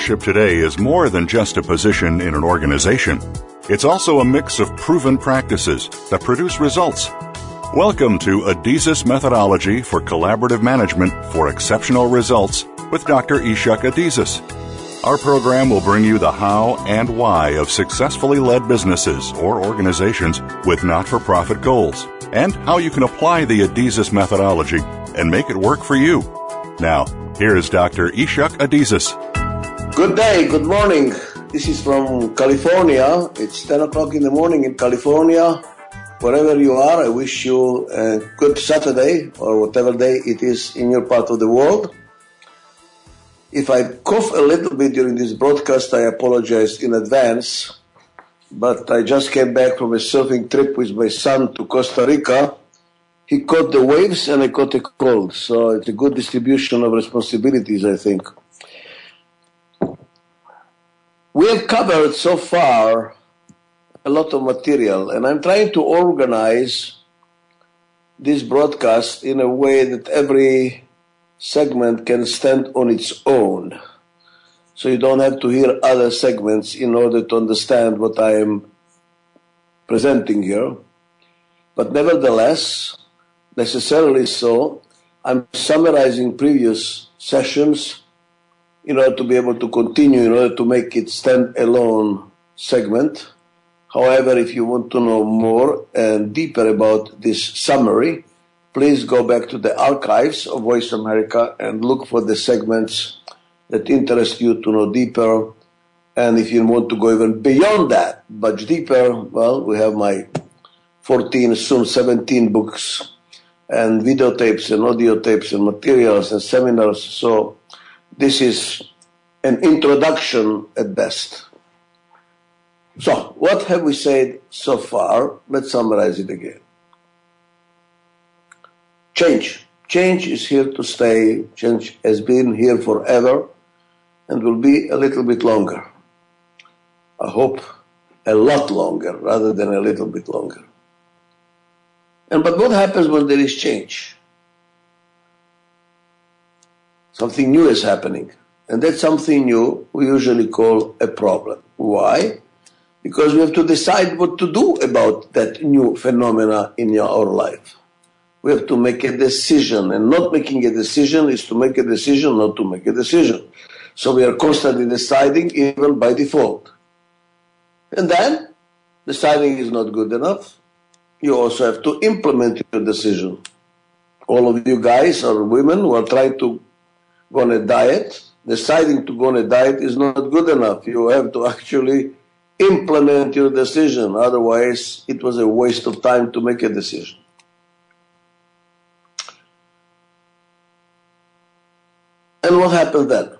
leadership today is more than just a position in an organization. It's also a mix of proven practices that produce results. Welcome to Adizes Methodology for Collaborative Management for Exceptional Results with Dr. Ishak Adizes. Our program will bring you the how and why of successfully led businesses or organizations with not for profit goals and how you can apply the Adizes methodology and make it work for you. Now, here is Dr. Ishak Adizes. Good day, good morning. This is from California. It's 10 o'clock in the morning in California. Wherever you are, I wish you a good Saturday or whatever day it is in your part of the world. If I cough a little bit during this broadcast, I apologize in advance. But I just came back from a surfing trip with my son to Costa Rica. He caught the waves and I caught a cold. So it's a good distribution of responsibilities, I think. We have covered so far a lot of material, and I'm trying to organize this broadcast in a way that every segment can stand on its own. So you don't have to hear other segments in order to understand what I am presenting here. But nevertheless, necessarily so, I'm summarizing previous sessions in order to be able to continue, in order to make it stand alone segment. However, if you want to know more and deeper about this summary, please go back to the archives of Voice America and look for the segments that interest you to know deeper. And if you want to go even beyond that, much deeper, well, we have my 14, soon 17 books and videotapes and audio tapes and materials and seminars. So this is an introduction at best. So, what have we said so far? Let's summarize it again. Change. Change is here to stay. Change has been here forever and will be a little bit longer. I hope a lot longer rather than a little bit longer. And but what happens when there is change? Something new is happening. And that something new we usually call a problem. Why? Because we have to decide what to do about that new phenomena in our life we have to make a decision. And not making a decision is to make a decision not to make a decision. So we are constantly deciding even by default. And then deciding is not good enough. You also have to implement your decision. All of you guys or women who are trying to go on a diet, deciding to go on a diet is not good enough. You have to actually implement your decision. Otherwise, it was a waste of time to make a decision. And what happens then?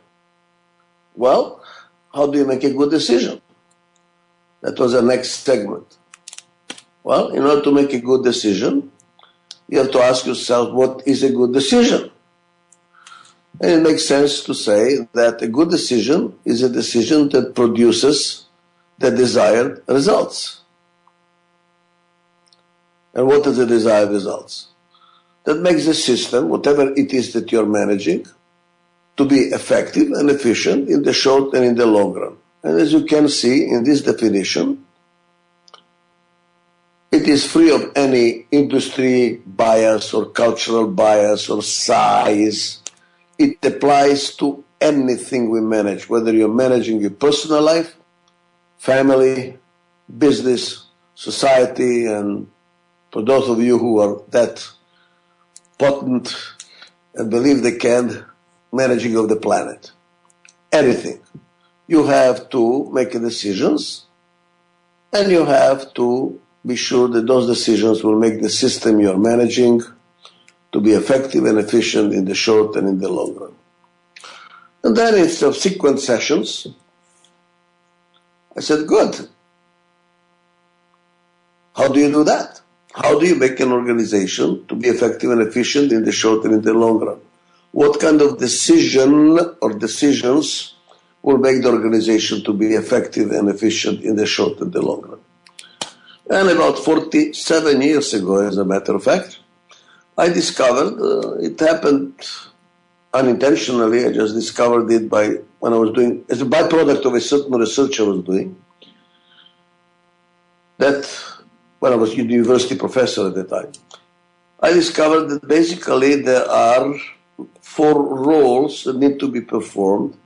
Well, how do you make a good decision? That was the next segment. Well, in order to make a good decision, you have to ask yourself what is a good decision? And it makes sense to say that a good decision is a decision that produces the desired results. And what are the desired results? That makes the system, whatever it is that you're managing, to be effective and efficient in the short and in the long run. And as you can see in this definition, it is free of any industry bias or cultural bias or size. It applies to anything we manage, whether you're managing your personal life, family, business, society, and for those of you who are that potent and believe they can, managing of the planet. Anything. You have to make decisions and you have to be sure that those decisions will make the system you're managing to be effective and efficient in the short and in the long run. And then in subsequent sessions, I said, good. How do you do that? How do you make an organization to be effective and efficient in the short and in the long run? what kind of decision or decisions will make the organization to be effective and efficient in the short and the long run. And about 47 years ago, as a matter of fact, I discovered, uh, it happened unintentionally, I just discovered it by when I was doing, as a byproduct of a certain research I was doing, that when I was a university professor at the time, I discovered that basically there are four roles that need to be performed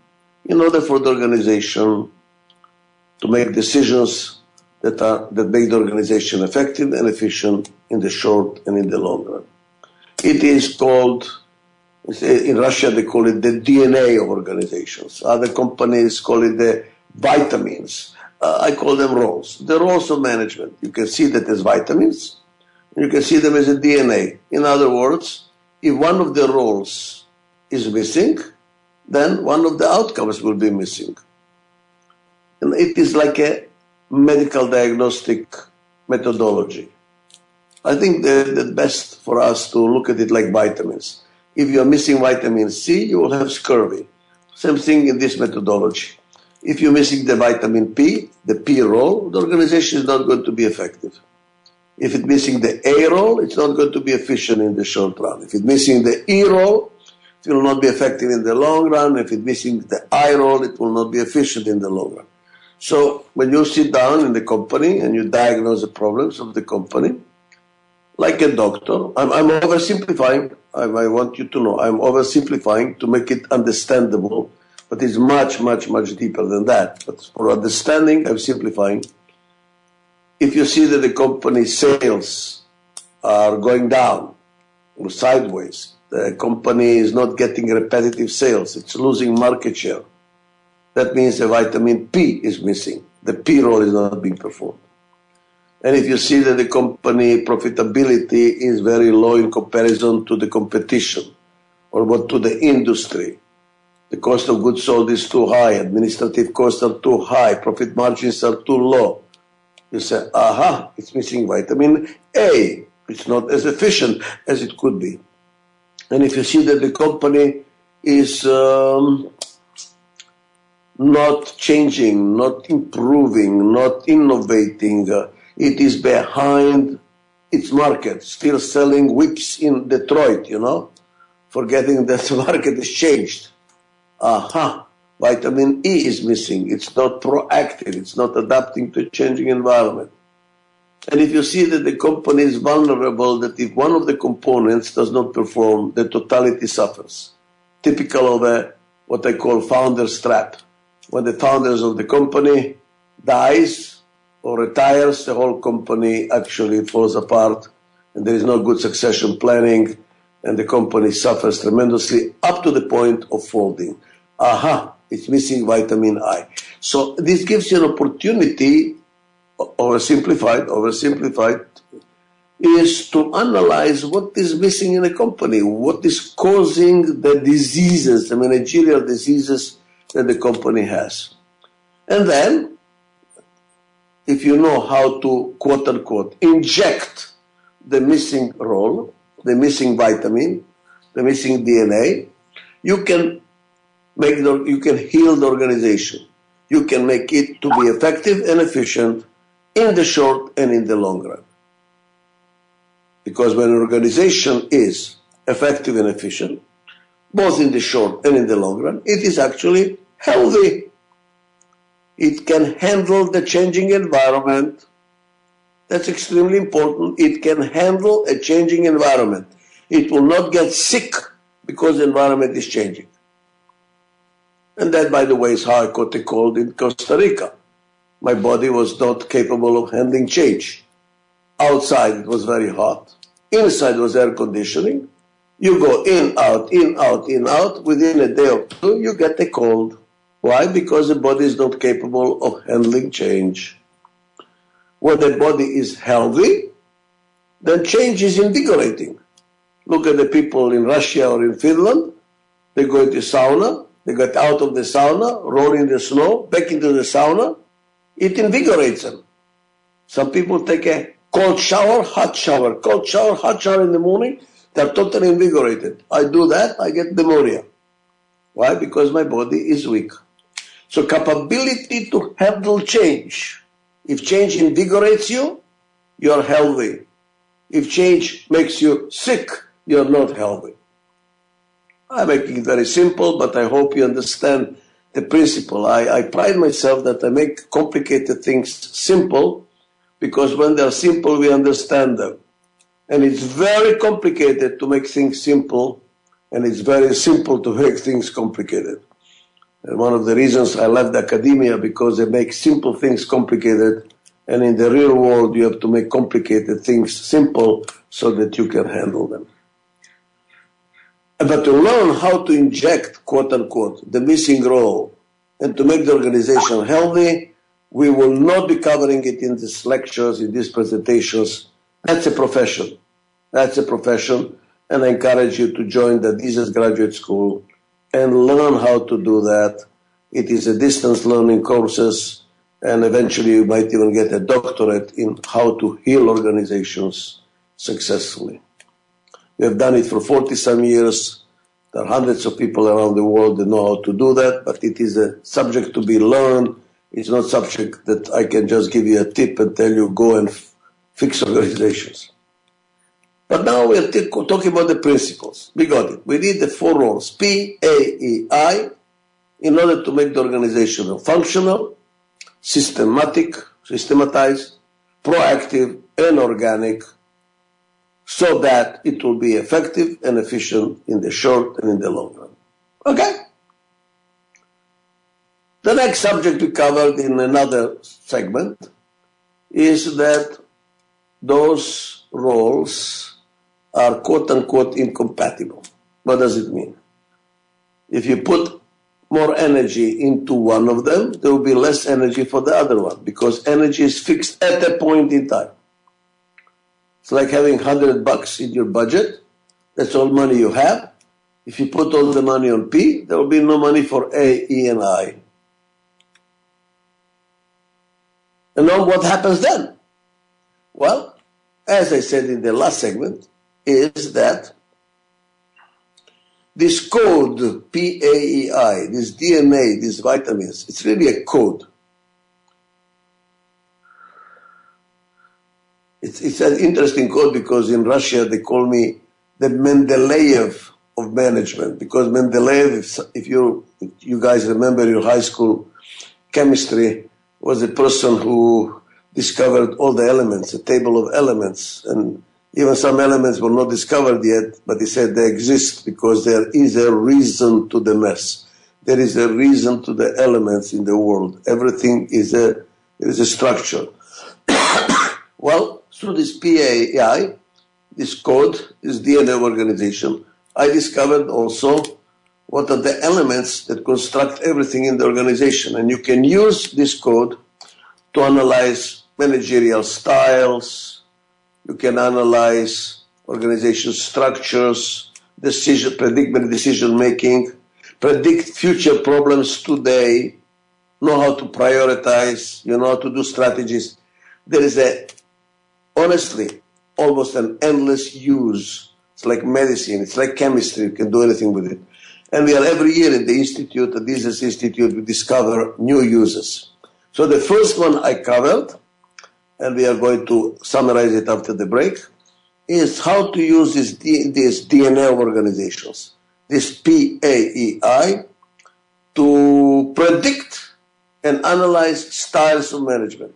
in order for the organization to make decisions that are that make the organization effective and efficient in the short and in the long run. It is called in Russia they call it the DNA of organizations. Other companies call it the vitamins. Uh, I call them roles. The roles of management. You can see that as vitamins. You can see them as a DNA. In other words, if one of the roles is missing, then one of the outcomes will be missing. And it is like a medical diagnostic methodology. I think that the best for us to look at it like vitamins. If you are missing vitamin C, you will have scurvy. Same thing in this methodology. If you're missing the vitamin P, the P role, the organization is not going to be effective. If it's missing the A role, it's not going to be efficient in the short run. If it's missing the E role, it will not be effective in the long run. If it's missing the I role, it will not be efficient in the long run. So when you sit down in the company and you diagnose the problems of the company, like a doctor, I'm, I'm oversimplifying. I, I want you to know I'm oversimplifying to make it understandable, but it's much, much, much deeper than that. But for understanding, I'm simplifying. If you see that the company's sales are going down or sideways, the company is not getting repetitive sales, it's losing market share. That means the vitamin P is missing. The P role is not being performed. And if you see that the company profitability is very low in comparison to the competition or what to the industry, the cost of goods sold is too high, administrative costs are too high, profit margins are too low. You say, aha, it's missing vitamin A. It's not as efficient as it could be. And if you see that the company is um, not changing, not improving, not innovating, uh, it is behind its market, still selling whips in Detroit, you know, forgetting that the market has changed. Aha, vitamin E is missing. It's not proactive. It's not adapting to a changing environment. And if you see that the company is vulnerable, that if one of the components does not perform, the totality suffers. Typical of a, what I call founder's trap. When the founders of the company dies, or retires, the whole company actually falls apart and there is no good succession planning and the company suffers tremendously up to the point of folding. Aha, it's missing vitamin I. So this gives you an opportunity, oversimplified, oversimplified, is to analyze what is missing in a company, what is causing the diseases, the managerial diseases that the company has. And then if you know how to quote unquote inject the missing role, the missing vitamin, the missing DNA, you can make the, you can heal the organization. You can make it to be effective and efficient in the short and in the long run. Because when an organization is effective and efficient, both in the short and in the long run, it is actually healthy. It can handle the changing environment. That's extremely important. It can handle a changing environment. It will not get sick because the environment is changing. And that, by the way, is how I caught a cold in Costa Rica. My body was not capable of handling change. Outside it was very hot. Inside was air conditioning. You go in, out, in, out, in, out. Within a day or two, you get a cold. Why? Because the body is not capable of handling change. When the body is healthy, then change is invigorating. Look at the people in Russia or in Finland. They go into sauna, they get out of the sauna, roll in the snow, back into the sauna. It invigorates them. Some people take a cold shower, hot shower, cold shower, hot shower in the morning. They're totally invigorated. I do that, I get pneumonia. Why? Because my body is weak. So capability to handle change. If change invigorates you, you're healthy. If change makes you sick, you're not healthy. I'm making it very simple, but I hope you understand the principle. I, I pride myself that I make complicated things simple because when they're simple, we understand them. And it's very complicated to make things simple, and it's very simple to make things complicated. And one of the reasons I left academia because they make simple things complicated, and in the real world, you have to make complicated things simple so that you can handle them. But to learn how to inject, quote unquote, the missing role and to make the organization healthy, we will not be covering it in these lectures, in these presentations. That's a profession. That's a profession. And I encourage you to join the Adizes Graduate School and learn how to do that. It is a distance learning courses and eventually you might even get a doctorate in how to heal organizations successfully. We have done it for 40 some years. There are hundreds of people around the world that know how to do that, but it is a subject to be learned. It's not subject that I can just give you a tip and tell you go and f- fix organizations. But now we're t- talking about the principles. We got it. We need the four roles, P, A, E, I, in order to make the organization functional, systematic, systematized, proactive, and organic, so that it will be effective and efficient in the short and in the long run. Okay? The next subject we covered in another segment is that those roles are quote unquote incompatible. What does it mean? If you put more energy into one of them, there will be less energy for the other one because energy is fixed at a point in time. It's like having 100 bucks in your budget. That's all money you have. If you put all the money on P, there will be no money for A, E, and I. And now what happens then? Well, as I said in the last segment, is that this code, PAEI, this DNA, these vitamins, it's really a code. It's, it's an interesting code because in Russia they call me the Mendeleev of management because Mendeleev, if you you guys remember your high school chemistry, was the person who discovered all the elements, a table of elements, and even some elements were not discovered yet, but he said they exist because there is a reason to the mess. There is a reason to the elements in the world. Everything is a there is a structure. well, through this PAI, this code, this DNA organization, I discovered also what are the elements that construct everything in the organization. And you can use this code to analyze managerial styles, you can analyze organization structures, decision, predict decision making, predict future problems today, know how to prioritize, you know how to do strategies. There is a honestly, almost an endless use. It's like medicine, it's like chemistry, you can do anything with it. And we are every year in the Institute, the Adizes Institute, we discover new uses. So the first one I covered, and we are going to summarize it after the break, is how to use this, these DNA organizations, this PAEI, to predict and analyze styles of management.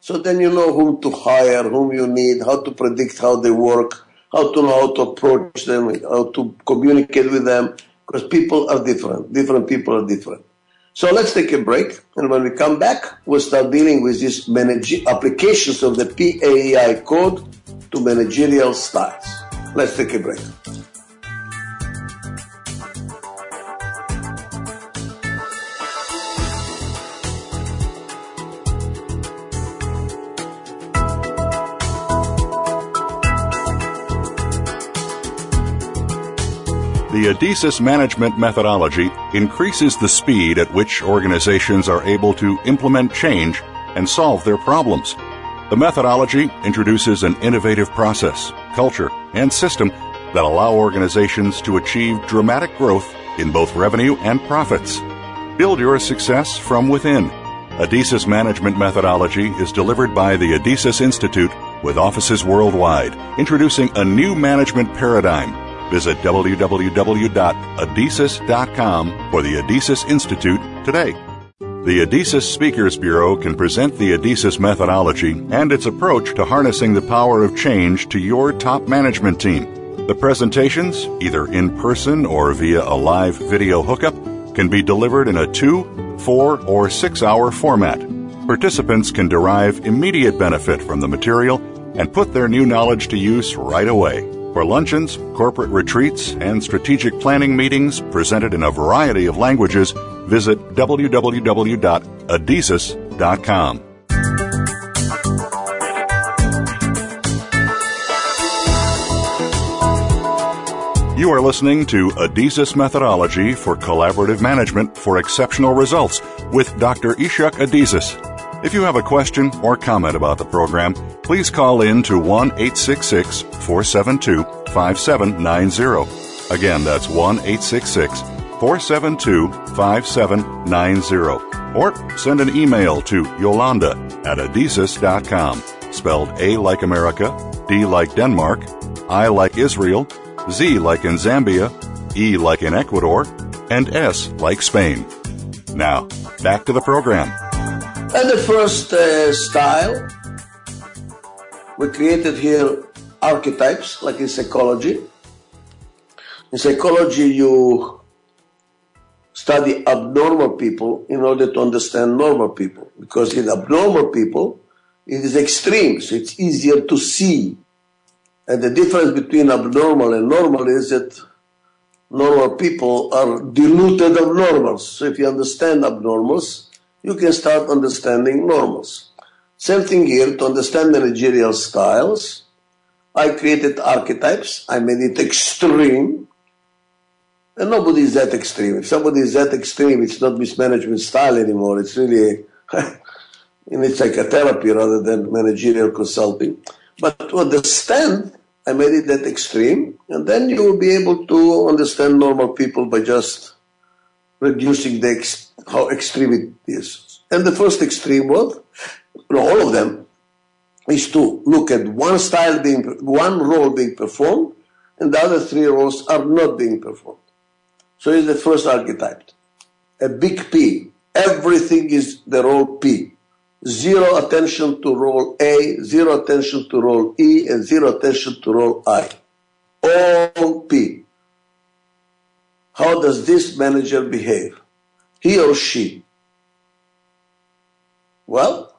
So then you know whom to hire, whom you need, how to predict how they work, how to know how to approach them, how to communicate with them, because people are different. Different people are different. So let's take a break, and when we come back, we'll start dealing with these manage- applications of the PAEI code to managerial styles. Let's take a break. Adizes management methodology increases the speed at which organizations are able to implement change and solve their problems. The methodology introduces an innovative process, culture, and system that allow organizations to achieve dramatic growth in both revenue and profits. Build your success from within. Adizes management methodology is delivered by the Adizes Institute with offices worldwide, introducing a new management paradigm Visit www.adizes.com for the Adizes Institute today. The Adizes Speakers Bureau can present the Adizes methodology and its approach to harnessing the power of change to your top management team. The presentations, either in person or via a live video hookup, can be delivered in a two, four, or six hour format. Participants can derive immediate benefit from the material and put their new knowledge to use right away. For luncheons, corporate retreats, and strategic planning meetings presented in a variety of languages, visit www.adizes.com. You are listening to Adizes Methodology for Collaborative Management for Exceptional Results with Dr. Ishak Adizes. If you have a question or comment about the program, please call in to 1 866 472 5790. Again, that's 1 866 472 5790. Or send an email to Yolanda at adizes.com, spelled A like America, D like Denmark, I like Israel, Z like in Zambia, E like in Ecuador, and S like Spain. Now, back to the program. And the first uh, style, we created here archetypes, like in psychology. In psychology, you study abnormal people in order to understand normal people. Because in abnormal people, it is extreme, so it's easier to see. And the difference between abnormal and normal is that normal people are diluted abnormals. So if you understand abnormals, you can start understanding normals. Same thing here, to understand managerial styles, I created archetypes, I made it extreme, and nobody is that extreme. If somebody is that extreme, it's not mismanagement style anymore. It's really, it's like a therapy rather than managerial consulting. But to understand, I made it that extreme, and then you will be able to understand normal people by just reducing the ex- how extreme it is. And the first extreme was, all of them, is to look at one style being, one role being performed, and the other three roles are not being performed. So it's the first archetype. A big P. Everything is the role P. Zero attention to role A, zero attention to role E, and zero attention to role I. All P. How does this manager behave? He or she. Well,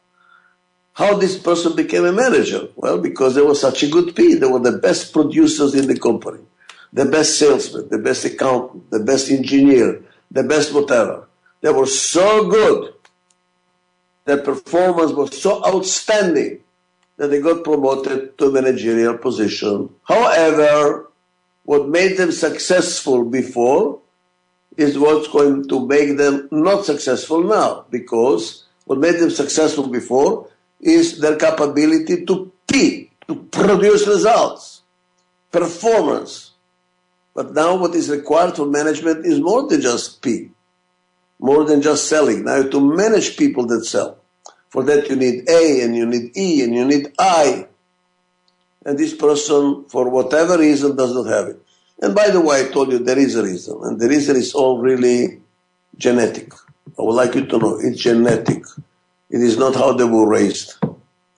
how this person became a manager? Well, because they were such a good P. They were the best producers in the company the best salesman, the best accountant, the best engineer, the best whatever. They were so good. Their performance was so outstanding that they got promoted to a managerial position. However, what made them successful before is what's going to make them not successful now because what made them successful before is their capability to P, to produce results, performance, but now what is required for management is more than just P, more than just selling. Now to manage people that sell. For that you need A and you need E and you need I. And this person, for whatever reason, does not have it. And by the way, I told you there is a reason. And the reason is all really genetic. I would like you to know it's genetic. It is not how they were raised.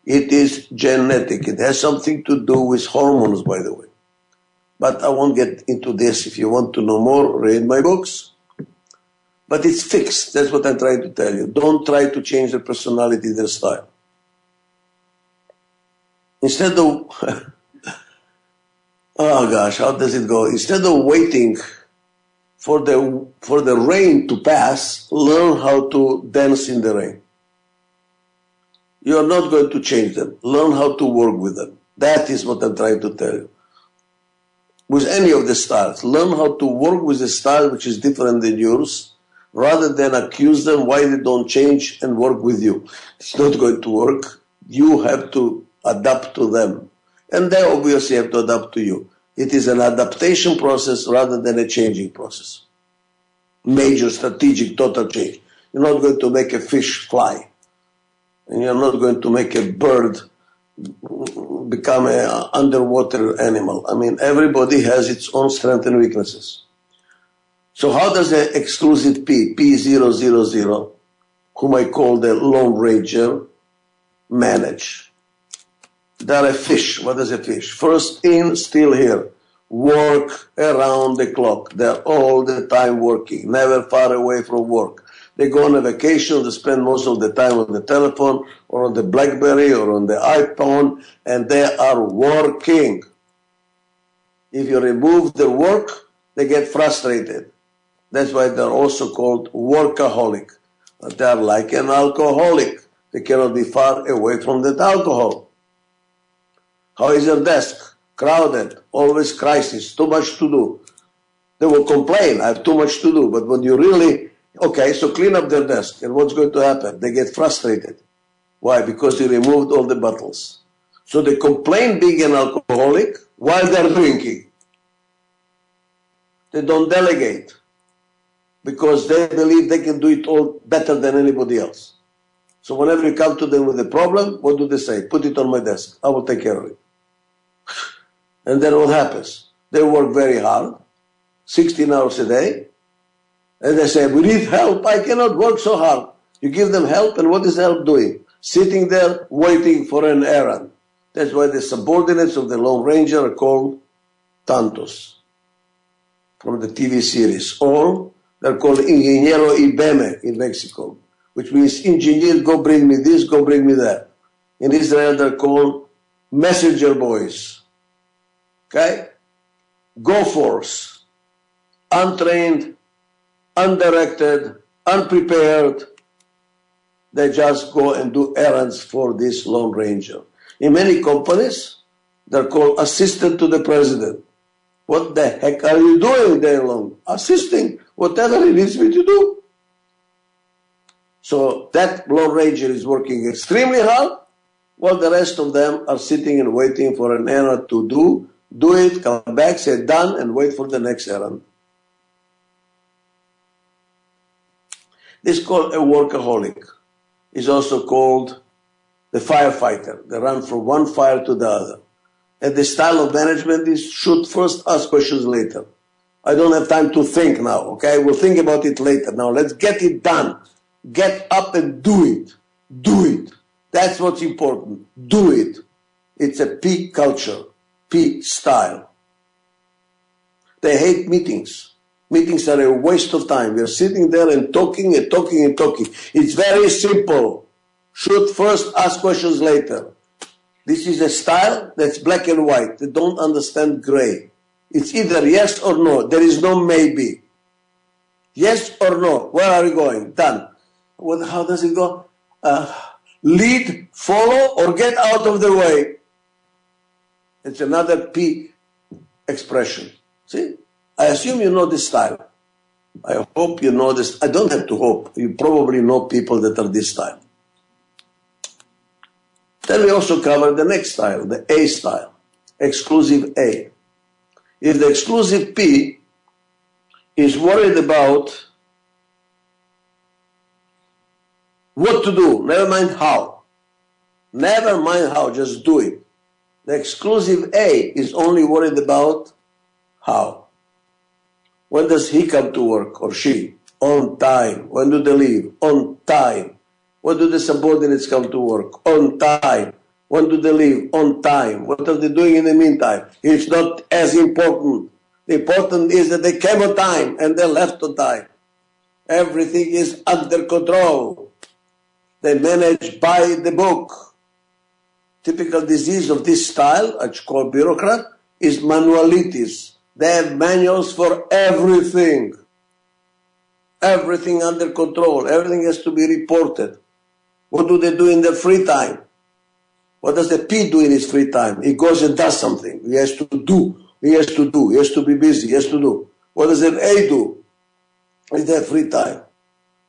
It is genetic. It has something to do with hormones, by the way. But I won't get into this. If you want to know more, read my books. But it's fixed. That's what I'm trying to tell you. Don't try to change their personality, their style. Instead of, oh gosh, how does it go? Instead of waiting for the, for the rain to pass, learn how to dance in the rain. You are not going to change them. Learn how to work with them. That is what I'm trying to tell you with any of the styles. Learn how to work with a style which is different than yours rather than accuse them why they don't change and work with you. It's not going to work. You have to adapt to them. And they obviously have to adapt to you. It is an adaptation process rather than a changing process. Major strategic total change. You're not going to make a fish fly. And you're not going to make a bird become an underwater animal. I mean, everybody has its own strengths and weaknesses. So how does the exclusive P, P000, whom I call the Lone Ranger, manage? They're a fish. What is a fish? First in, still here. Work around the clock. They're all the time working, never far away from work. They go on a vacation, they spend most of the time on the telephone or on the Blackberry or on the iPhone, and they are working. If you remove their work, they get frustrated. That's why they're also called workaholic. They are like an alcoholic. They cannot be far away from that alcohol. How is your desk? Crowded, always crisis, too much to do. They will complain, I have too much to do. But when you really, okay, so clean up their desk. And what's going to happen? They get frustrated. Why? Because you removed all the bottles. So they complain being an alcoholic while they're drinking. They don't delegate because they believe they can do it all better than anybody else. So whenever you come to them with a problem, what do they say? Put it on my desk. I will take care of it. And then what happens? They work very hard, 16 hours a day, and they say, we need help. I cannot work so hard. You give them help, and what is help doing? Sitting there waiting for an errand. That's why the subordinates of the Lone Ranger are called Tontos from the TV series. Or they're called Ingeniero Ibeme in Mexico, which means engineer, go bring me this, go bring me that. In Israel, they're called messenger boys. Okay? Go force. Untrained, undirected, unprepared. They just go and do errands for this Lone Ranger. In many companies, they're called assistant to the president. What the heck are you doing there long? Assisting whatever he needs me to do. So that Lone Ranger is working extremely hard, while the rest of them are sitting and waiting for an errand to do do it, come back, say done, and wait for the next errand. This is called a workaholic. Is also called the firefighter. They run from one fire to the other. And the style of management is shoot first, ask questions later. I don't have time to think now, okay? We'll think about it later. Now let's get it done. Get up and do it. Do it. That's what's important. Do it. It's a peak culture. P style. They hate meetings. Meetings are a waste of time. We're sitting there and talking and talking and talking. It's very simple. Shoot first, ask questions later. This is a style that's black and white. They don't understand gray. It's either yes or no. There is no maybe. Yes or no. Where are we going? Done. What, how does it go? Uh, lead, follow, or get out of the way. It's another P expression. See? I assume you know this style. I hope you know this. I don't have to hope. You probably know people that are this style. Then we also cover the next style, the A style, exclusive A. If the exclusive P is worried about what to do, never mind how. Never mind how, just do it. The exclusive A is only worried about how. When does he come to work or she? On time. When do they leave? On time. When do the subordinates come to work? On time. When do they leave? On time. What are they doing in the meantime? It's not as important. The important is that they came on time and they left on time. Everything is under control. They manage by the book typical disease of this style, it's called bureaucrat, is manualitis. They have manuals for everything. Everything under control. Everything has to be reported. What do they do in their free time? What does the P do in his free time? He goes and does something. He has to do. He has to do. He has to be busy. He has to do. What does an A do in their free time?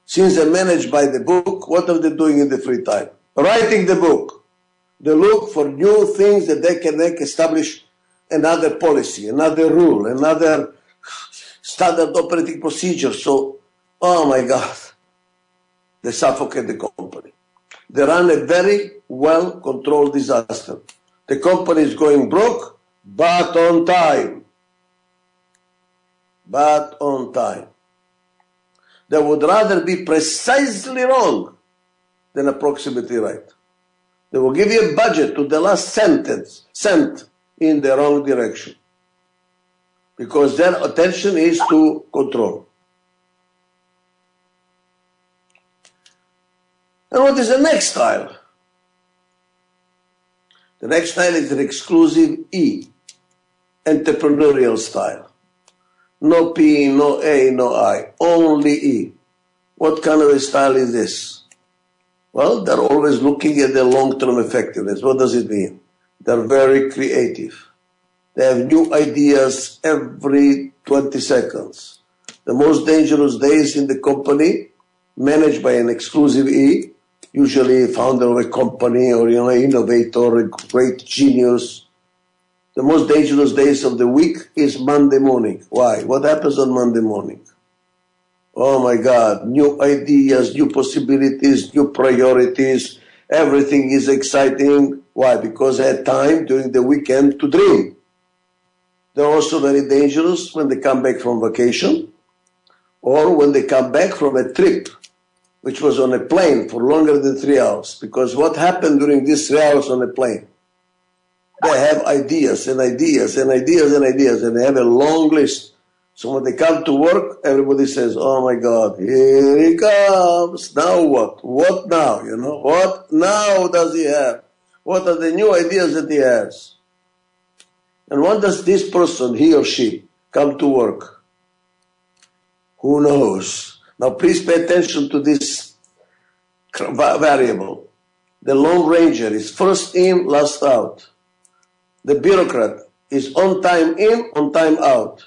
Since they're managed by the book, what are they doing in the free time? Writing the book. They look for new things that they can make establish another policy, another rule, another standard operating procedure. So, oh my God, they suffocate the company. They run a very well controlled disaster. The company is going broke, but on time. But on time. They would rather be precisely wrong than approximately right. They will give you a budget to the last sentence, cent in the wrong direction. Because their attention is to control. And what is the next style? The next style is an exclusive E, entrepreneurial style. No P, no A, no I, only E. What kind of a style is this? Well, they're always looking at the long-term effectiveness. What does it mean? They're very creative. They have new ideas every 20 seconds. The most dangerous days in the company, managed by an exclusive E, usually founder of a company or you know, innovator, a great genius. The most dangerous days of the week is Monday morning. Why? What happens on Monday morning? Oh my God, new ideas, new possibilities, new priorities. Everything is exciting. Why? Because I had time during the weekend to dream. They're also very dangerous when they come back from vacation or when they come back from a trip, which was on a plane for longer than three hours. Because what happened during these three hours on a plane? They have ideas and ideas and ideas and ideas, and they have a long list so when they come to work, everybody says, oh my God, here he comes. Now what? What now? You know, what now does he have? What are the new ideas that he has? And when does this person, he or she, come to work? Who knows? Now please pay attention to this variable. The Lone Ranger is first in, last out. The bureaucrat is on time in, on time out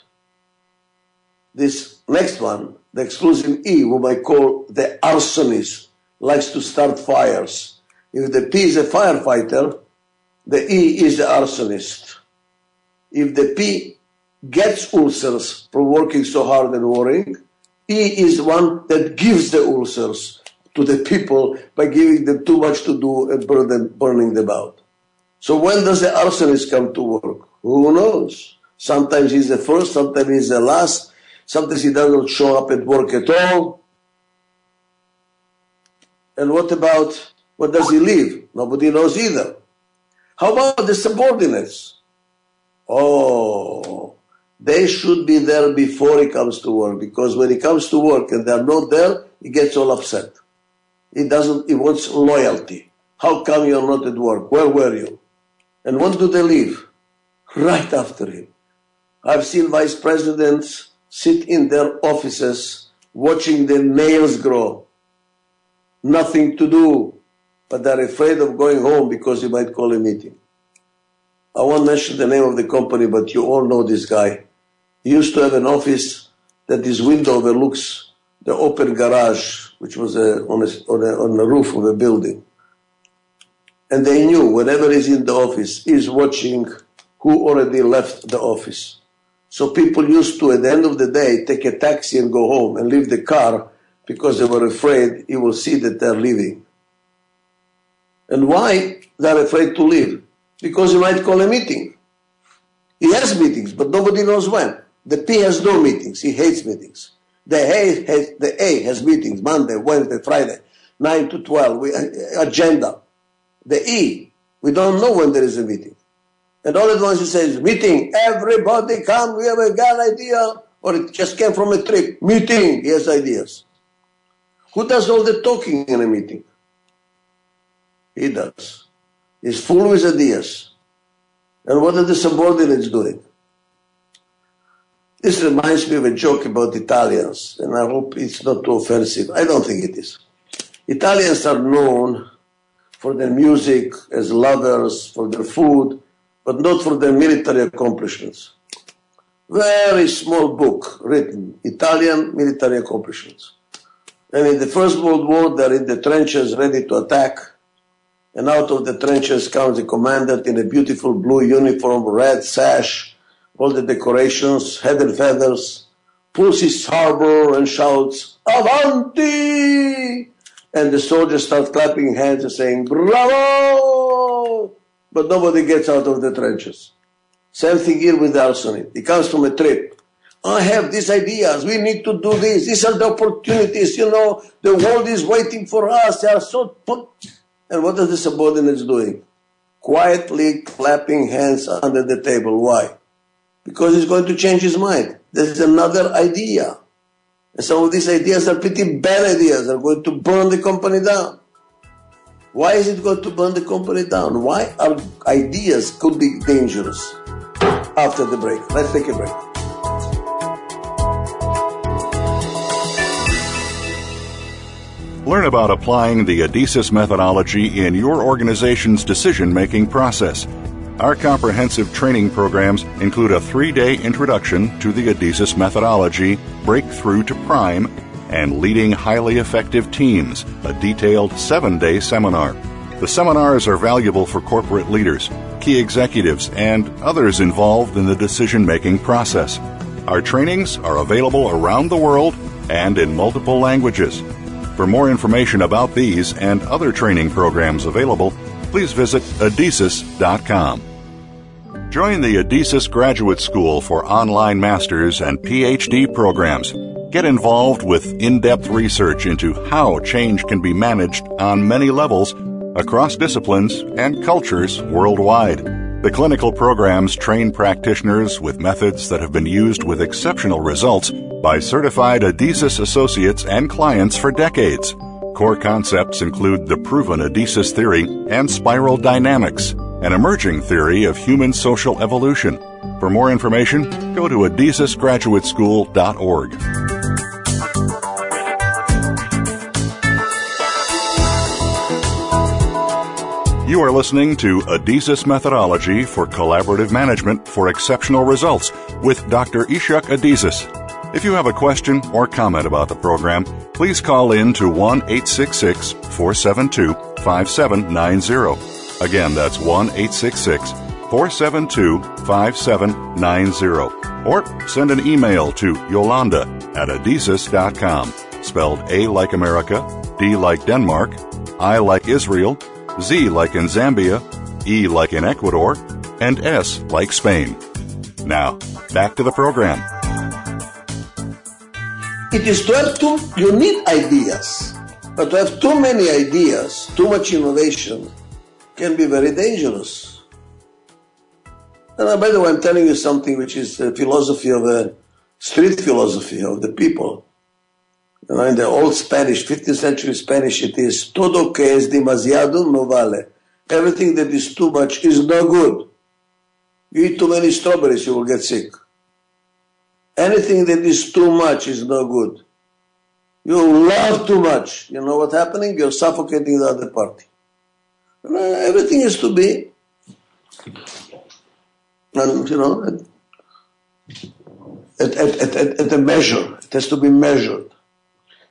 this next one, the exclusive E, whom I call the arsonist, likes to start fires. If the P is a firefighter, the E is the arsonist. If the P gets ulcers from working so hard and worrying, E is one that gives the ulcers to the people by giving them too much to do and burning them out. So when does the arsonist come to work? Who knows? Sometimes he's the first, sometimes he's the last, Sometimes he doesn't show up at work at all. And what about, what does he leave? Nobody knows either. How about the subordinates? Oh, they should be there before he comes to work because when he comes to work and they're not there, he gets all upset. He doesn't, he wants loyalty. How come you're not at work? Where were you? And when do they leave? Right after him. I've seen vice presidents sit in their offices watching their nails grow. Nothing to do, but they're afraid of going home because he might call a meeting. I won't mention the name of the company, but you all know this guy. He used to have an office that his window overlooks the open garage, which was a, on, a, on, a, on the roof of a building. And they knew whatever is in the office, is watching who already left the office. So people used to, at the end of the day, take a taxi and go home and leave the car because they were afraid he will see that they're leaving. And why they're afraid to leave? Because he might call a meeting. He has meetings, but nobody knows when. The P has no meetings. He hates meetings. The A has, the A has meetings Monday, Wednesday, Friday, 9 to 12, we, uh, agenda. The E, we don't know when there is a meeting. And all at once he says, meeting, everybody come, we have a good idea. Or it just came from a trip. Meeting, he has ideas. Who does all the talking in a meeting? He does. He's full with ideas. And what are the subordinates doing? This reminds me of a joke about Italians, and I hope it's not too offensive. I don't think it is. Italians are known for their music, as lovers, for their food, but not for their military accomplishments. Very small book written, Italian military accomplishments. And in the First World War, they're in the trenches ready to attack. And out of the trenches comes the commandant in a beautiful blue uniform, red sash, all the decorations, head and feathers, pulls his sabre and shouts, Avanti! And the soldiers start clapping hands and saying, Bravo! but nobody gets out of the trenches. Same thing here with the arsonist. He comes from a trip. I have these ideas. We need to do this. These are the opportunities. You know, the world is waiting for us. They are so. Put. And what are the subordinates doing? Quietly clapping hands under the table. Why? Because he's going to change his mind. There's another idea. And some of these ideas are pretty bad ideas. They're going to burn the company down. Why is it going to burn the company down? Why are ideas could be dangerous? After the break. Let's take a break. Learn about applying the Adizes methodology in your organization's decision making process. Our comprehensive training programs include a three day introduction to the Adizes methodology, Breakthrough to Prime, and Leading Highly Effective Teams, a detailed seven day seminar. The seminars are valuable for corporate leaders, key executives, and others involved in the decision making process. Our trainings are available around the world and in multiple languages. For more information about these and other training programs available, please visit adizes.com. Join the Adizes Graduate School for online masters and PhD programs. Get involved with in depth research into how change can be managed on many levels across disciplines and cultures worldwide. The clinical programs train practitioners with methods that have been used with exceptional results by certified Adizes associates and clients for decades. Core concepts include the proven Adizes theory and spiral dynamics, an emerging theory of human social evolution. For more information, go to adizesgraduateschool.org. You are listening to Adizes Methodology for Collaborative Management for Exceptional Results with Dr. Ichak Adizes. If you have a question or comment about the program, please call in to 1 866 472 5790. Again, that's 1 866 472 5790. Or send an email to Yolanda at adizes.com, spelled A like America, D like Denmark, I like Israel, Z like in Zambia, E like in Ecuador, and S like Spain. Now, back to the program. It is to have too, you need ideas, but to have too many ideas, too much innovation, can be very dangerous. And uh, by the way, I'm telling you something which is a philosophy of a street philosophy of the people. You know, in the old Spanish, 15th century Spanish, it is todo que es demasiado no vale. Everything that is too much is no good. You eat too many strawberries, you will get sick. Anything that is too much is no good. You love too much. You know what's happening? You're suffocating the other party. Everything is to be, and you know, at, at, at, at a measure. It has to be measured.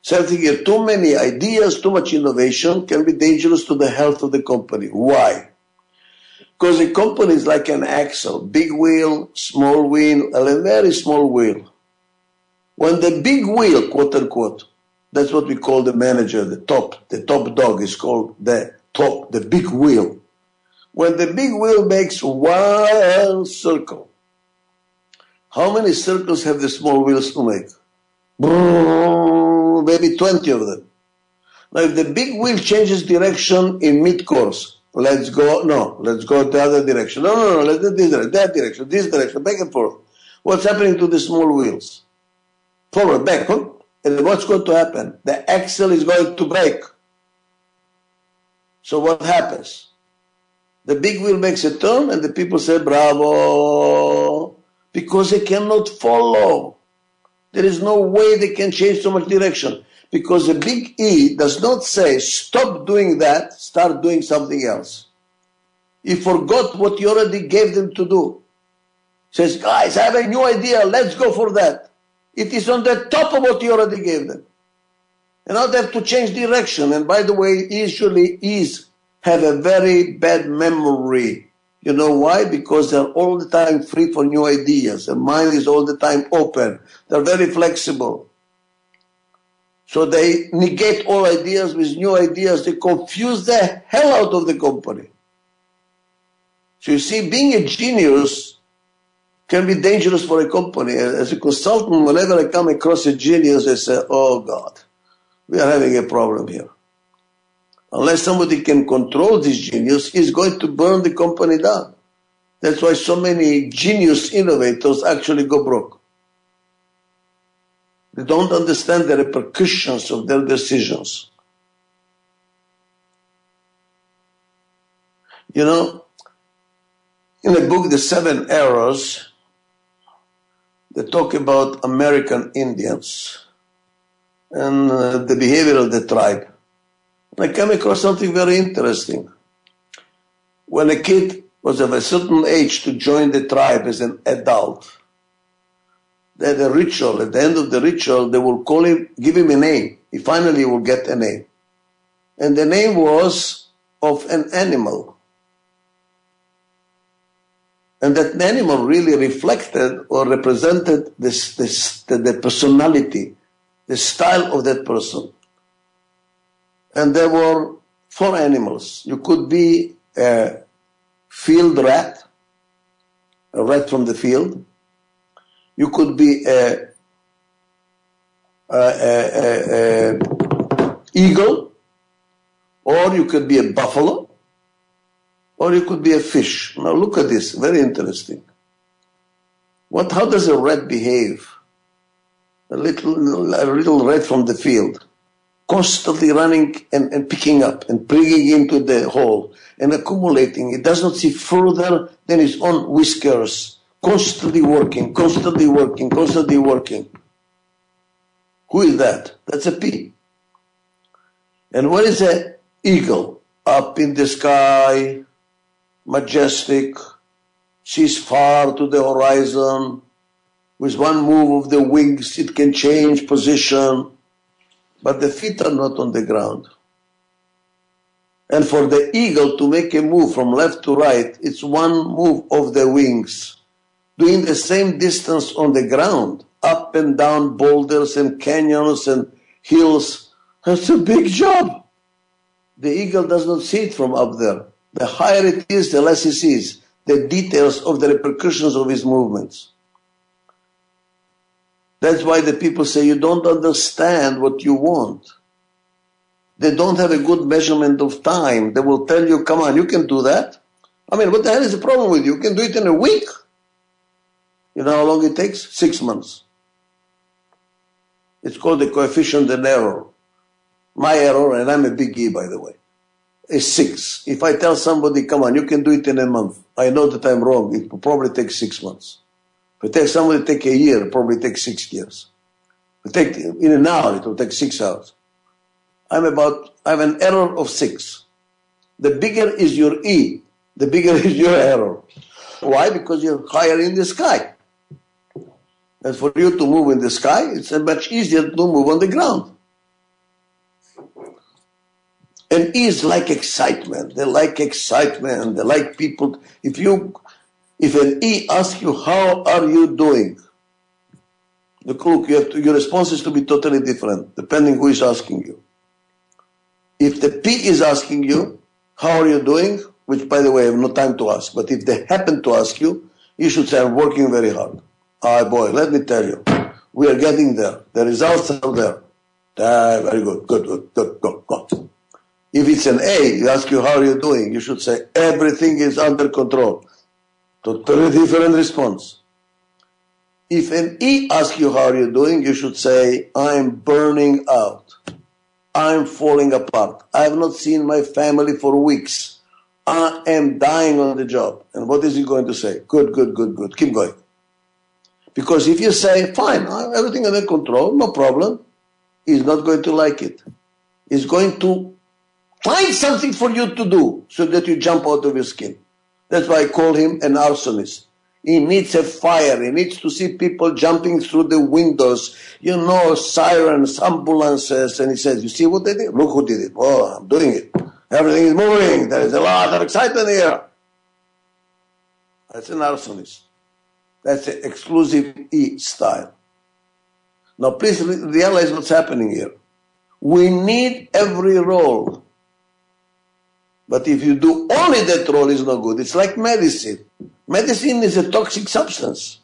Something here, too many ideas, too much innovation can be dangerous to the health of the company. Why? Because a company is like an axle, big wheel, small wheel, and a very small wheel. When the big wheel, quote unquote, that's what we call the manager, the top, the top dog is called the top, the big wheel. When the big wheel makes one circle, how many circles have the small wheels to make? Maybe 20 of them. Now, if the big wheel changes direction in mid-course, let's go, no, let's go the other direction. No, no, no, let's do this direction, that direction, this direction, back and forth. What's happening to the small wheels? Forward, back, huh? and what's going to happen? The axle is going to break. So what happens? The big wheel makes a turn and the people say, bravo, because they cannot follow. There is no way they can change so much direction because the big E does not say, stop doing that, start doing something else. He forgot what you already gave them to do. Says, guys, I have a new idea, let's go for that. It is on the top of what you already gave them. And they have to change direction. And by the way, usually is have a very bad memory. You know why? Because they're all the time free for new ideas. Their mind is all the time open. They're very flexible. So they negate all ideas with new ideas. They confuse the hell out of the company. So you see, being a genius can be dangerous for a company. As a consultant, whenever I come across a genius, I say, oh God, we are having a problem here. Unless somebody can control this genius, he's going to burn the company down. That's why so many genius innovators actually go broke. They don't understand the repercussions of their decisions. You know, in the book, The Seven Arrows, they talk about American Indians and uh, the behavior of the tribe. And I came across something very interesting. When a kid was of a certain age to join the tribe as an adult, they had a ritual. At the end of the ritual, they will call him, give him a name. He finally will get a name. And the name was of an animal. And that animal really reflected or represented this, this, the, the personality, the style of that person. And there were four animals. You could be a field rat, a rat from the field. You could be a, a, a, a eagle, or you could be a buffalo, or you could be a fish. Now look at this, very interesting. What, how does a rat behave? A little, a little rat from the field, constantly running and, and picking up and bringing into the hole and accumulating. It does not see further than its own whiskers, constantly working, constantly working, constantly working. Who is that? That's a P. And what is an eagle? Up in the sky, majestic, sees far to the horizon. With one move of the wings, it can change position, but the feet are not on the ground. And for the eagle to make a move from left to right, it's one move of the wings, doing the same distance on the ground, up and down boulders and canyons and hills. That's a big job. The eagle does not see it from up there. The higher it is, the less he sees the details of the repercussions of his movements. That's why the people say you don't understand what you want. They don't have a good measurement of time. They will tell you, come on, you can do that. I mean, what the hell is the problem with you? You can do it in a week. You know how long it takes? Six months. It's called the coefficient of error. My error, and I'm a big E, by the way is six. If I tell somebody, come on, you can do it in a month, I know that I'm wrong. It will probably take six months. I tell somebody to take a year, it probably take six years. I take in an hour, it will take six hours. I'm about, I have an error of six. The bigger is your E, the bigger is your error. Why? Because you're higher in the sky. And for you to move in the sky, it's much easier to move on the ground. And E's like excitement. They like excitement. They like people. If you, if an E asks you, how are you doing? Look, look, you to, your response is to be totally different, depending who is asking you. If the P is asking you, how are you doing? Which, by the way, I have no time to ask. But if they happen to ask you, you should say, I'm working very hard. Ah, boy, let me tell you, we are getting there. The results are there. Ah, very good, good, good, good, good. If it's an A, you ask you how are you doing, you should say everything is under control. Totally different response. If an E asks you how are you doing, you should say I'm burning out. I'm falling apart. I have not seen my family for weeks. I am dying on the job. And what is he going to say? Good, good, good, good. Keep going. Because if you say, fine, everything under control, no problem, he's not going to like it. He's going to Find something for you to do so that you jump out of your skin. That's why I call him an arsonist. He needs a fire. He needs to see people jumping through the windows, you know, sirens, ambulances. And he says, You see what they did? Look who did it. Oh, I'm doing it. Everything is moving. There is a lot of excitement here. That's an arsonist. That's an exclusive E style. Now, please realize what's happening here. We need every role. But if you do only that role, it's no good. It's like medicine. Medicine is a toxic substance.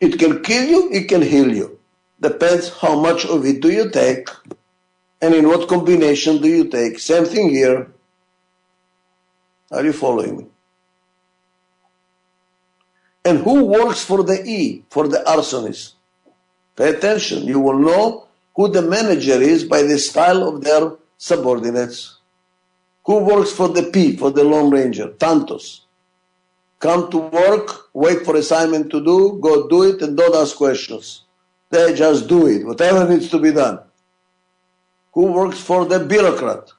It can kill you, it can heal you. Depends how much of it do you take and in what combination do you take. Same thing here. Are you following me? And who works for the E, for the arsonist? Pay attention. You will know who the manager is by the style of their subordinates. Who works for the P, for the Lone Ranger? Tontos. Come to work, wait for assignment to do, go do it, and don't ask questions. They just do it, whatever needs to be done. Who works for the bureaucrat?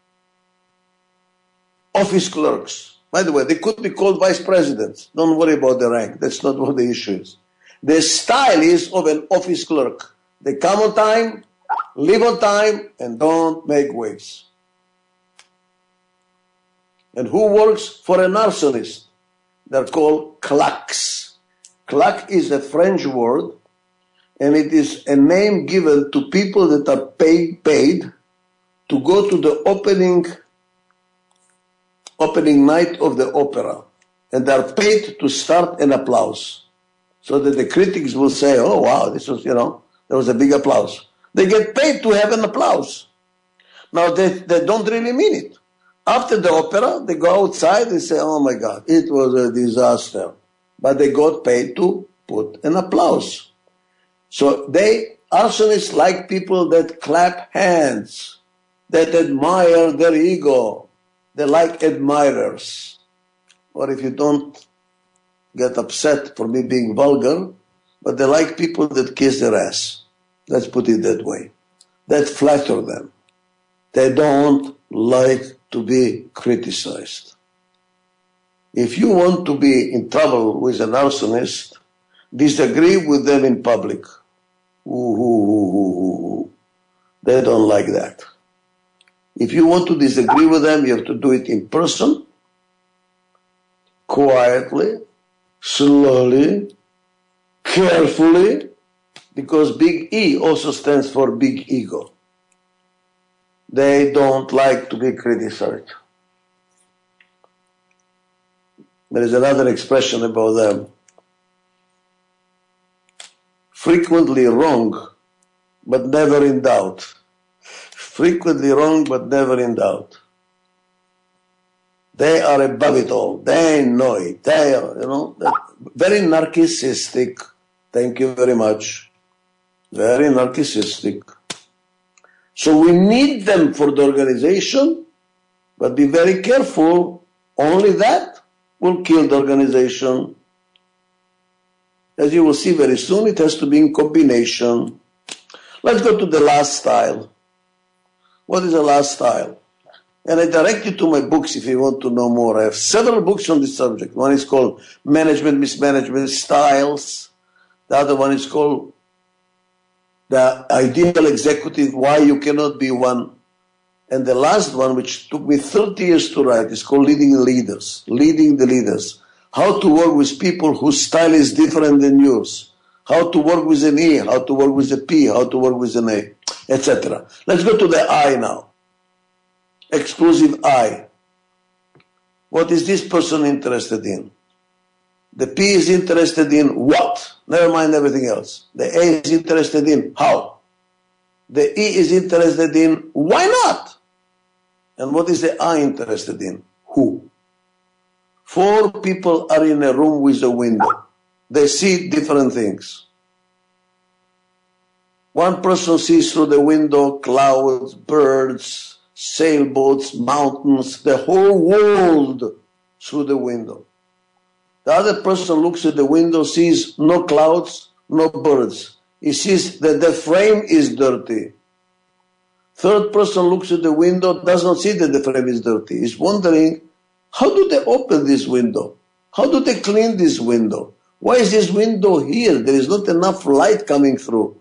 Office clerks. By the way, they could be called vice presidents. Don't worry about the rank. That's not what the issue is. The style is of an office clerk. They come on time, leave on time, and don't make waves. And who works for an arsonist? They're called claques. Claque is a French word, and it is a name given to people that are paid, paid to go to the opening opening night of the opera, and they are paid to start an applause, so that the critics will say, "Oh wow, this was you know there was a big applause." They get paid to have an applause. Now they, they don't really mean it. After the opera, they go outside and say, oh my God, it was a disaster. But they got paid to put an applause. So they, arsonists like people that clap hands, that admire their ego. They like admirers. Or if you don't get upset for me being vulgar, but they like people that kiss their ass. Let's put it that way. That flatter them. They don't like to be criticized. If you want to be in trouble with an arsonist, disagree with them in public. Ooh, ooh, ooh, they don't like that. If you want to disagree with them, you have to do it in person, quietly, slowly, carefully, because big E also stands for big ego they don't like to be criticized. There is another expression about them. Frequently wrong, but never in doubt. Frequently wrong, but never in doubt. They are above it all. They know it. They are, you know, very narcissistic. Thank you very much. Very narcissistic. So we need them for the organization, but be very careful. Only that will kill the organization. As you will see very soon, it has to be in combination. Let's go to the last style. What is the last style? And I direct you to my books if you want to know more. I have several books on this subject. One is called Management Mismanagement Styles. The other one is called the ideal executive, why you cannot be one. And the last one, which took me 30 years to write, is called Leading Leaders. Leading the Leaders. How to work with people whose style is different than yours. How to work with an E, how to work with a P, how to work with an A, etc. Let's go to the I now. Exclusive I. What is this person interested in? The P is interested in what? Never mind everything else. The A is interested in how. The E is interested in why not? And what is the I interested in? Who? Four people are in a room with a window. They see different things. One person sees through the window clouds, birds, sailboats, mountains, the whole world through the window. The other person looks at the window, sees no clouds, no birds. He sees that the frame is dirty. Third person looks at the window, does not see that the frame is dirty. He's wondering, how do they open this window? How do they clean this window? Why is this window here? There is not enough light coming through.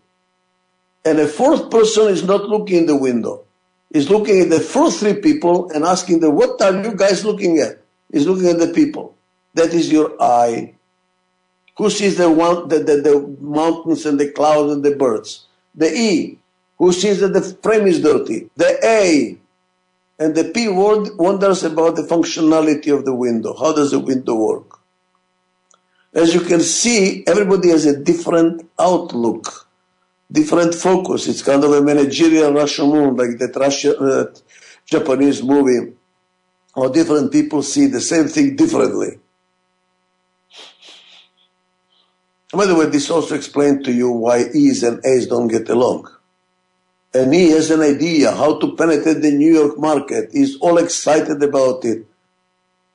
And a fourth person is not looking in the window. He's looking at the first three people and asking them, what are you guys looking at? He's looking at the people. That is your I. Who sees the, one, the, the, the mountains and the clouds and the birds? The E. Who sees that the frame is dirty? The A. And the P word wonders about the functionality of the window. How does the window work? As you can see, everybody has a different outlook, different focus. It's kind of a managerial Rashomon, like that Russian, uh, Japanese movie, or different people see the same thing differently. By the way, this also explains to you why E's and A's don't get along. And he has an idea how to penetrate the New York market. He's all excited about it.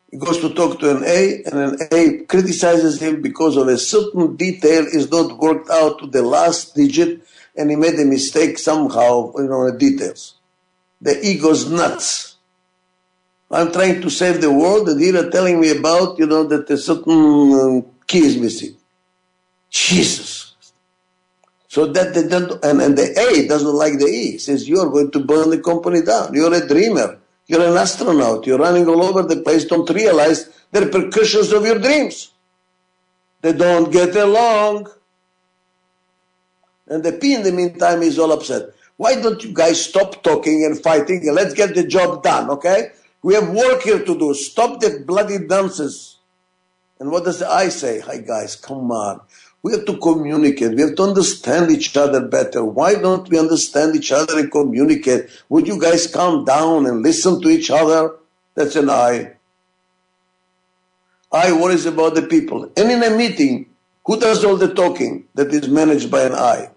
He goes to talk to an A, and an A criticizes him because of a certain detail is not worked out to the last digit, and he made a mistake somehow, you know, the details. The ego's nuts. I'm trying to save the world, and you're telling me about, you know, that a certain key is missing. Jesus. So that they don't, and, and the A doesn't like the E. Says you're going to burn the company down. You're a dreamer. You're an astronaut. You're running all over the place. Don't realize the repercussions of your dreams. They don't get along. And the P in the meantime is all upset. Why don't you guys stop talking and fighting and let's get the job done, okay? We have work here to do. Stop the bloody dances. And what does the I say? Hi guys, come on. We have to communicate. We have to understand each other better. Why don't we understand each other and communicate? Would you guys calm down and listen to each other? That's an I. I worries about the people. And in a meeting, who does all the talking that is managed by an I?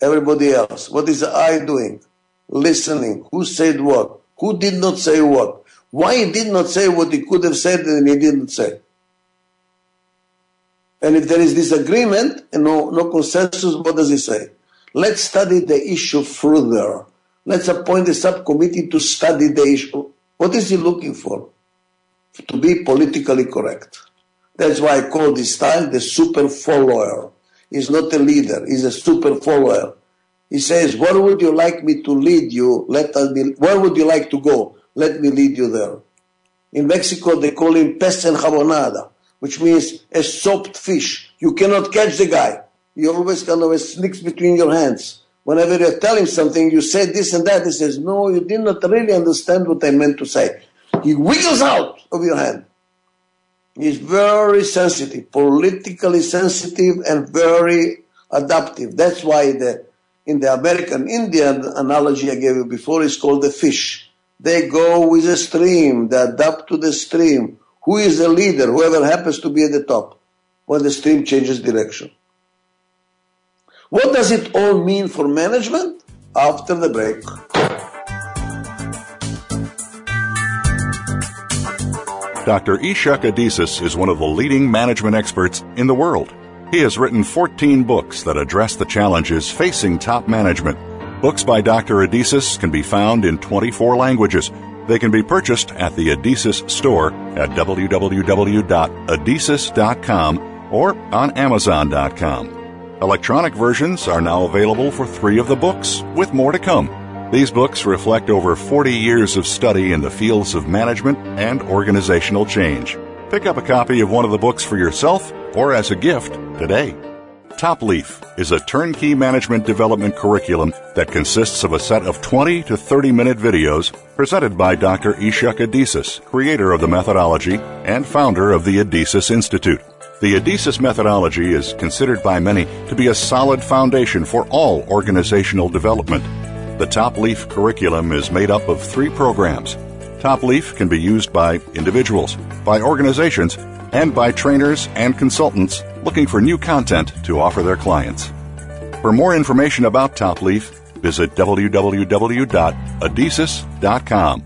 Everybody else. What is the I doing? Listening. Who said what? Who did not say what? Why he did not say what he could have said and he didn't say? And if there is disagreement and no, no consensus, what does he say? Let's study the issue further. Let's appoint a subcommittee to study the issue. What is he looking for? To be politically correct. That's why I call this style the super follower. He's not a leader, he's a super follower. He says, Where would you like me to lead you? Let us be, where would you like to go? Let me lead you there. In Mexico, they call him pez enjabonado which means a soaped fish. You cannot catch the guy. He always kind of sneaks between your hands. Whenever you tell him something, you say this and that. He says, No, you did not really understand what I meant to say. He wiggles out of your hand. He's very sensitive, politically sensitive, and very adaptive. That's why the, in the American Indian analogy I gave you before is called the fish. They go with the stream, they adapt to the stream. Who is the leader? Whoever happens to be at the top when the stream changes direction. What does it all mean for management? After the break. Dr. Ichak Adizes is one of the leading management experts in the world. He has written 14 books that address the challenges facing top management. Books by Dr. Adizes can be found in 24 languages they can be purchased at the Adizes store at www.adizes.com or on amazon.com. Electronic versions are now available for three of the books, with more to come. These books reflect over 40 years of study in the fields of management and organizational change. Pick up a copy of one of the books for yourself or as a gift today. Top Leaf is a turnkey management development curriculum that consists of a set of 20 to 30 minute videos presented by Dr. Ichak Adizes, creator of the methodology and founder of the Adizes Institute. The Adizes methodology is considered by many to be a solid foundation for all organizational development. The Top Leaf curriculum is made up of three programs. Top Leaf can be used by individuals, by organizations, and by trainers and consultants looking for new content to offer their clients. For more information about Top Leaf, visit www.adizes.com.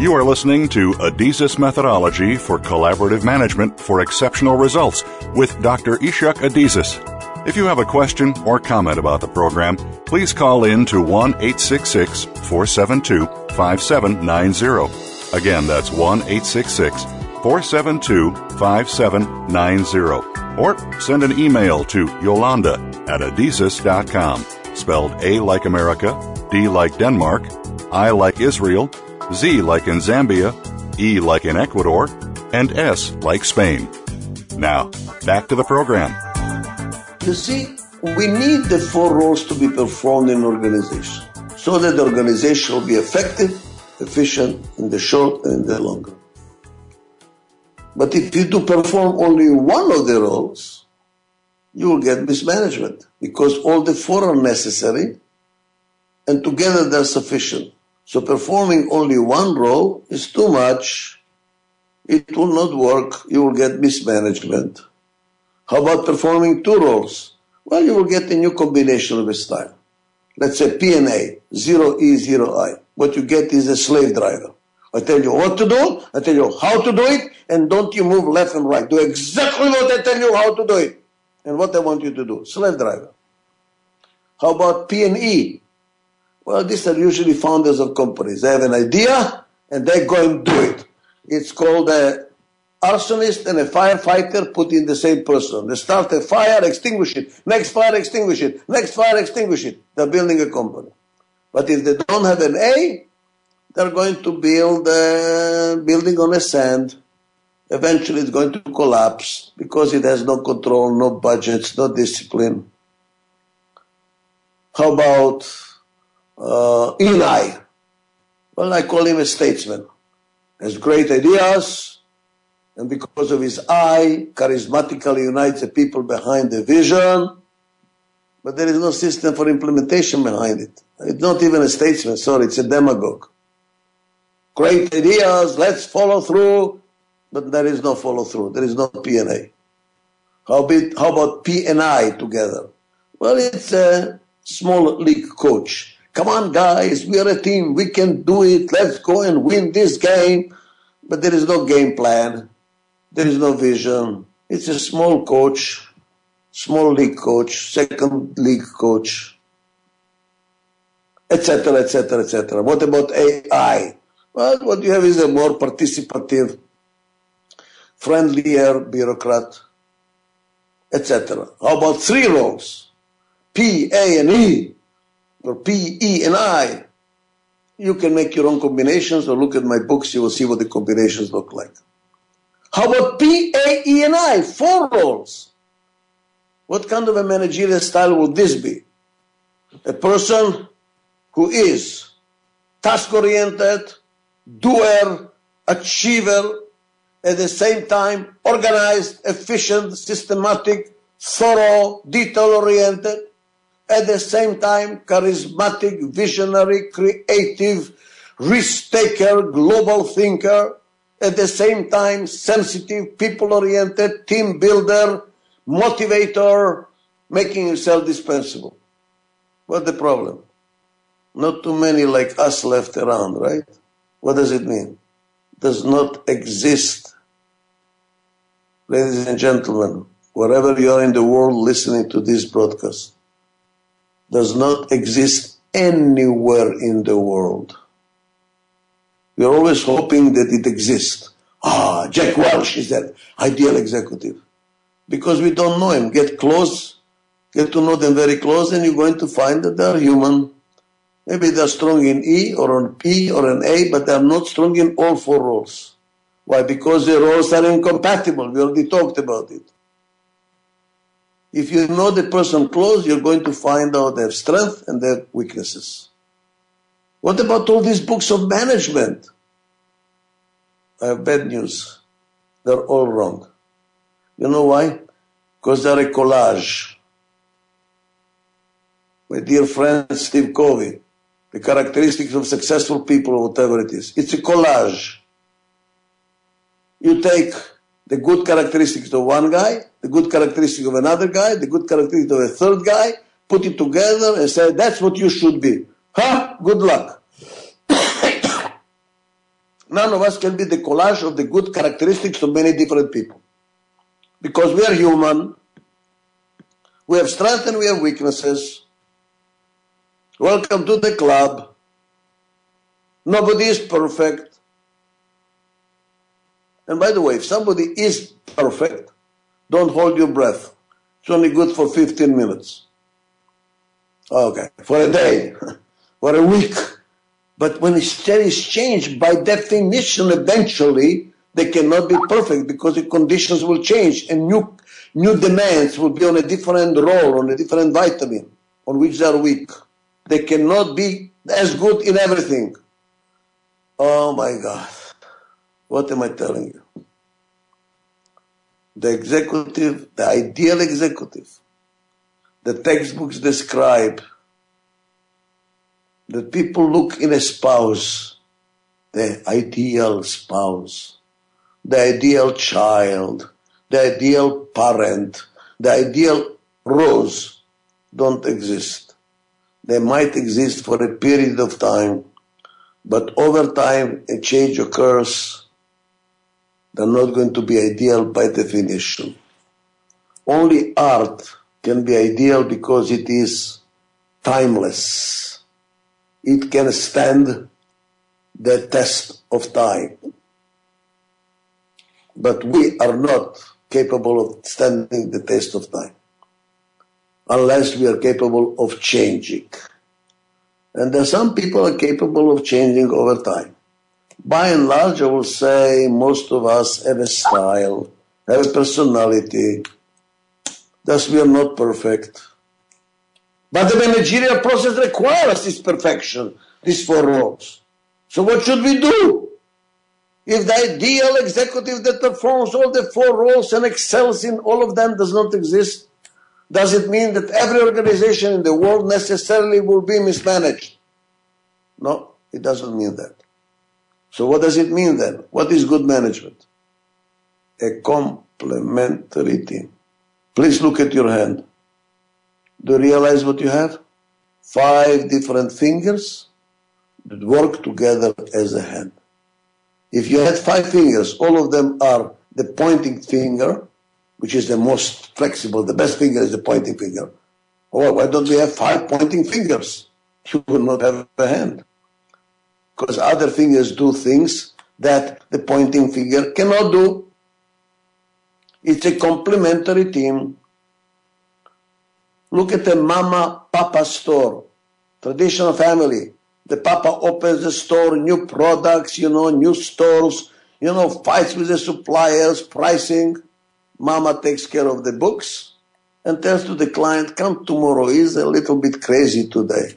You are listening to Adizes Methodology for Collaborative Management for Exceptional Results with Dr. Ichak Adizes. If you have a question or comment about the program, please call in to 1 866 472 5790. Again, that's 1 866 472 5790. Or send an email to Yolanda at adizes.com, spelled A like America, D like Denmark, I like Israel, Z like in Zambia, E like in Ecuador, and S like Spain. Now, back to the program. You see, we need the four roles to be performed in an organization. So that the organization will be effective, efficient in the short and the long run. But if you do perform only one of the roles, you will get mismanagement because all the four are necessary and together they're sufficient. So performing only one role is too much. It will not work. You will get mismanagement. How about performing two roles? Well, you will get a new combination of style. Let's say P&A, zero E, zero I. What you get is a slave driver. I tell you what to do, I tell you how to do it, and don't you move left and right. Do exactly what I tell you how to do it. And what I want you to do. Slave driver. How about P and E? Well, these are usually founders of companies. They have an idea and they go and do it. It's called a arsonist and a firefighter put in the same person. They start a fire, extinguish it. Next fire, extinguish it. Next fire, extinguish it. They're building a company. But if they don't have an A, they're going to build a building on a sand. Eventually it's going to collapse because it has no control, no budgets, no discipline. How about uh, Eli? Well, I call him a statesman. Has great ideas, and because of his I, charismatically unites the people behind the vision, but there is no system for implementation behind it. It's not even a statesman, sorry, it's a demagogue. Great ideas, let's follow through, but there is no follow through. There is no P&A. How, about, how about P and I together? Well, it's a small league coach. Come on, guys, we are a team. We can do it. Let's go and win this game. But there is no game plan. There is no vision. It's a small coach, small league coach, second league coach, etc., etc., etc. What about AI? Well, what you have is a more participative, friendlier bureaucrat, etc. How about three roles? P, A, and E, or P, E, and I. You can make your own combinations or look at my books, you will see what the combinations look like. How about P, A, E, and I? Four roles. What kind of a managerial style will this be? A person who is task oriented, doer, achiever, at the same time organized, efficient, systematic, thorough, detail oriented, at the same time charismatic, visionary, creative, risk taker, global thinker, at the same time sensitive, people oriented, team builder, motivator, making himself dispensable. What's the problem? Not too many like us left around, right? What does it mean? Does not exist. Ladies and gentlemen, wherever you are in the world listening to this broadcast, does not exist anywhere in the world. We are always hoping that it exists. Ah, Jack Welch is that ideal executive. Because we don't know him. Get close, get to know them very close, and you're going to find that they're human. Maybe they're strong in E or on P or an A, but they're not strong in all four roles. Why? Because the roles are incompatible. We already talked about it. If you know the person close, you're going to find out their strength and their weaknesses. What about all these books of management? I have bad news. They're all wrong. You know why? Because they're a collage. My dear friend Steve Covey, the characteristics of successful people, whatever it is. It's a collage. You take the good characteristics of one guy, the good characteristics of another guy, the good characteristics of a third guy, put it together and say, that's what you should be. Huh? Good luck. None of us can be the collage of the good characteristics of many different people. Because we are human, we have strengths and we have weaknesses, Welcome to the club. Nobody is perfect. And by the way, if somebody is perfect, don't hold your breath. It's only good for 15 minutes. Okay, for a day, for a week. But when it's changed, by definition, eventually, they cannot be perfect because the conditions will change and new, new demands will be on a different role, on a different vitamin, on which they are weak. They cannot be as good in everything. Oh my God. What am I telling you? The executive, the ideal executive, the textbooks describe that people look in a spouse, the ideal spouse, the ideal child, the ideal parent, the ideal rose don't exist. They might exist for a period of time, but over time a change occurs. They're not going to be ideal by definition. Only art can be ideal because it is timeless. It can stand the test of time. But we are not capable of standing the test of time unless we are capable of changing. And there some people are capable of changing over time. By and large, I will say most of us have a style, have a personality. Thus, we are not perfect. But the managerial process requires this perfection, these four roles. So what should we do? If the ideal executive that performs all the four roles and excels in all of them does not exist, does it mean that every organization in the world necessarily will be mismanaged? No, it doesn't mean that. So what does it mean then? What is good management? A complementary team. Please look at your hand. Do you realize what you have? Five different fingers that work together as a hand. If you had five fingers, all of them are the pointing finger, which is the most flexible, the best finger is the pointing finger. Oh, why don't we have five pointing fingers? You will not have a hand. Because other fingers do things that the pointing finger cannot do. It's a complementary team. Look at the mama papa store, traditional family. The papa opens the store, new products, you know, new stores, you know, fights with the suppliers, pricing. Mama takes care of the books and tells to the client, come tomorrow, he's a little bit crazy today.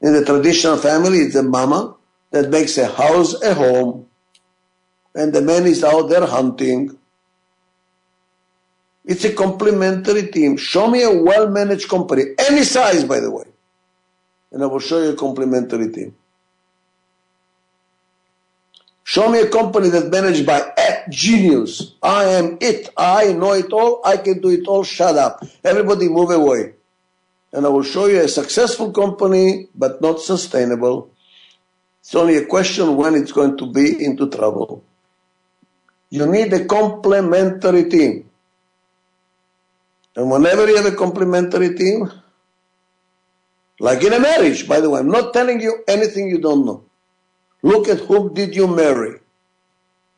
In the traditional family, it's the mama that makes a house a home and the man is out there hunting. It's a complementary team. Show me a well-managed company, any size, by the way, and I will show you a complementary team. Show me a company that's managed by a genius. I am it. I know it all. I can do it all. Shut up. Everybody move away. And I will show you a successful company, but not sustainable. It's only a question when it's going to be into trouble. You need a complementary team. And whenever you have a complementary team, like in a marriage, by the way, I'm not telling you anything you don't know. Look at whom did you marry.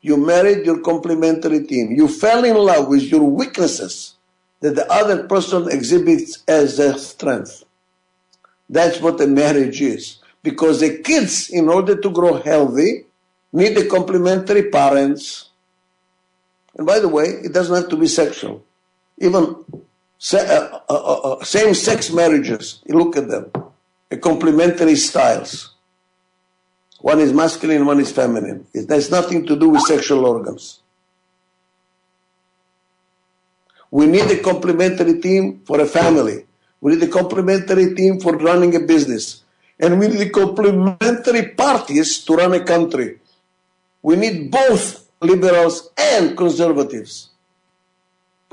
You married your complementary team. You fell in love with your weaknesses that the other person exhibits as a strength. That's what a marriage is. Because the kids, in order to grow healthy, need the complementary parents. And by the way, it doesn't have to be sexual. Even uh, uh, uh, same-sex marriages, you look at them, complementary styles. One is masculine, one is feminine. It has nothing to do with sexual organs. We need a complementary team for a family. We need a complementary team for running a business. And we need complementary parties to run a country. We need both liberals and conservatives.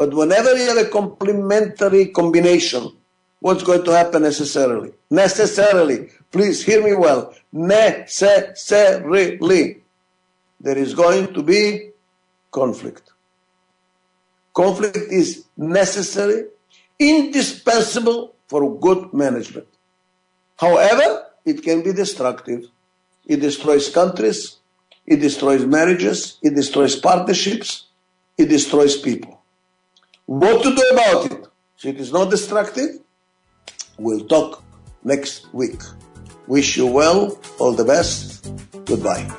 But whenever you have a complementary combination, what's going to happen necessarily? Necessarily, please hear me well, necessarily, there is going to be conflict. Conflict is necessary, indispensable for good management. However, it can be destructive. It destroys countries, it destroys marriages, it destroys partnerships, it destroys people. What to do about it? So it is not destructive. We'll talk next week. Wish you well, all the best. Goodbye.